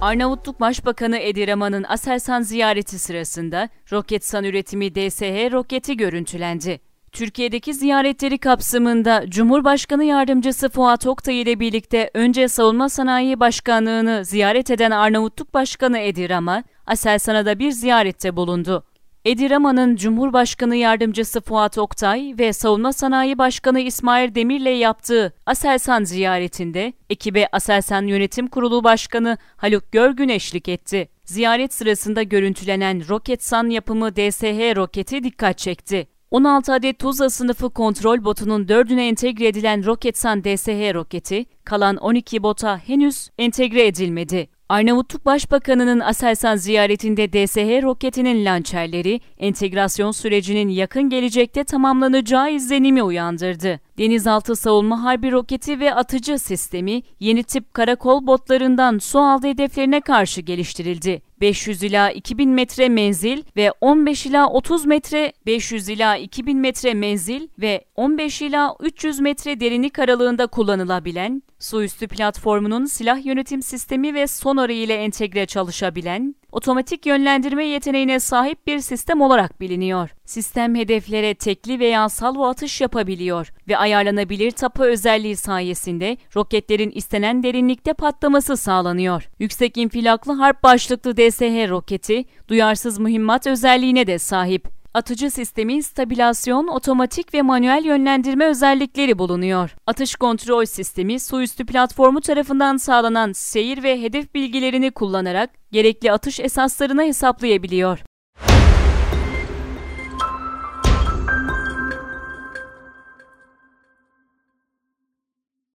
Arnavutluk Başbakanı Edi Raman'ın Aselsan ziyareti sırasında Roketsan üretimi DSH roketi görüntülendi. Türkiye'deki ziyaretleri kapsamında Cumhurbaşkanı Yardımcısı Fuat Oktay ile birlikte önce Savunma Sanayi Başkanlığı'nı ziyaret eden Arnavutluk Başkanı Edi Rama, Aselsan'a da bir ziyarette bulundu. Edi Rama'nın Cumhurbaşkanı Yardımcısı Fuat Oktay ve Savunma Sanayi Başkanı İsmail Demir'le yaptığı Aselsan ziyaretinde ekibe Aselsan Yönetim Kurulu Başkanı Haluk Görgün eşlik etti. Ziyaret sırasında görüntülenen Roketsan yapımı DSH roketi dikkat çekti. 16 adet Tuzla sınıfı kontrol botunun 4'üne entegre edilen Roketsan DSH roketi, kalan 12 bota henüz entegre edilmedi. Arnavutluk Başbakanı'nın Aselsan ziyaretinde DSH roketinin lançerleri, entegrasyon sürecinin yakın gelecekte tamamlanacağı izlenimi uyandırdı. Denizaltı savunma harbi roketi ve atıcı sistemi yeni tip karakol botlarından su altı hedeflerine karşı geliştirildi. 500 ila 2000 metre menzil ve 15 ila 30 metre 500 ila 2000 metre menzil ve 15 ila 300 metre derinlik aralığında kullanılabilen, su üstü platformunun silah yönetim sistemi ve sonarı ile entegre çalışabilen, otomatik yönlendirme yeteneğine sahip bir sistem olarak biliniyor. Sistem hedeflere tekli veya salvo atış yapabiliyor ve ayarlanabilir tapa özelliği sayesinde roketlerin istenen derinlikte patlaması sağlanıyor. Yüksek infilaklı harp başlıklı DSH roketi duyarsız mühimmat özelliğine de sahip. Atıcı sistemin stabilasyon, otomatik ve manuel yönlendirme özellikleri bulunuyor. Atış kontrol sistemi su üstü platformu tarafından sağlanan seyir ve hedef bilgilerini kullanarak gerekli atış esaslarını hesaplayabiliyor.